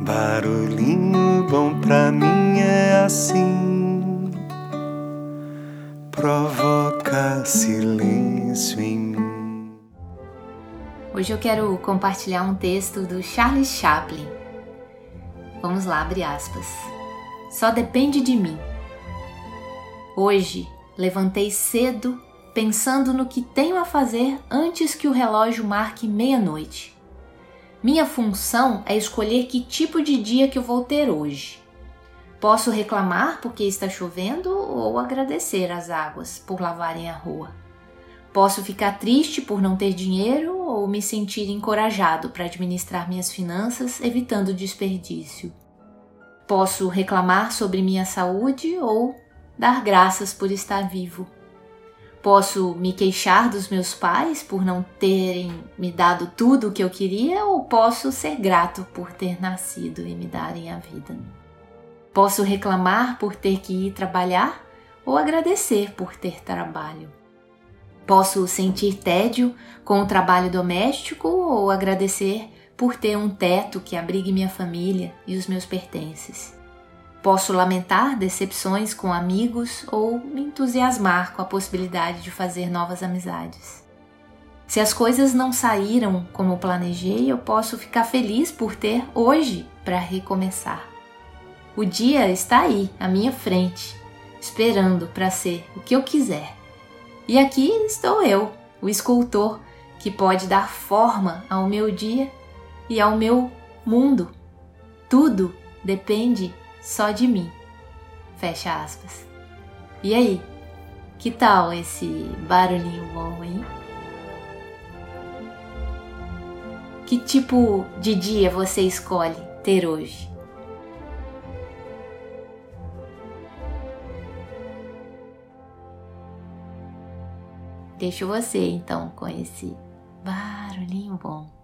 Barulhinho bom pra mim é assim, provoca silêncio em mim. Hoje eu quero compartilhar um texto do Charles Chaplin. Vamos lá, abre aspas. Só depende de mim. Hoje levantei cedo pensando no que tenho a fazer antes que o relógio marque meia-noite. Minha função é escolher que tipo de dia que eu vou ter hoje. Posso reclamar porque está chovendo ou agradecer às águas por lavarem a rua. Posso ficar triste por não ter dinheiro ou me sentir encorajado para administrar minhas finanças, evitando desperdício. Posso reclamar sobre minha saúde ou dar graças por estar vivo. Posso me queixar dos meus pais por não terem me dado tudo o que eu queria, ou posso ser grato por ter nascido e me darem a vida. Posso reclamar por ter que ir trabalhar ou agradecer por ter trabalho. Posso sentir tédio com o trabalho doméstico ou agradecer por ter um teto que abrigue minha família e os meus pertences. Posso lamentar decepções com amigos ou me entusiasmar com a possibilidade de fazer novas amizades. Se as coisas não saíram como planejei, eu posso ficar feliz por ter hoje para recomeçar. O dia está aí, à minha frente, esperando para ser o que eu quiser. E aqui estou eu, o escultor que pode dar forma ao meu dia e ao meu mundo. Tudo depende só de mim. Fecha aspas. E aí? Que tal esse barulhinho bom, hein? Que tipo de dia você escolhe ter hoje? Deixo você então com esse barulhinho bom.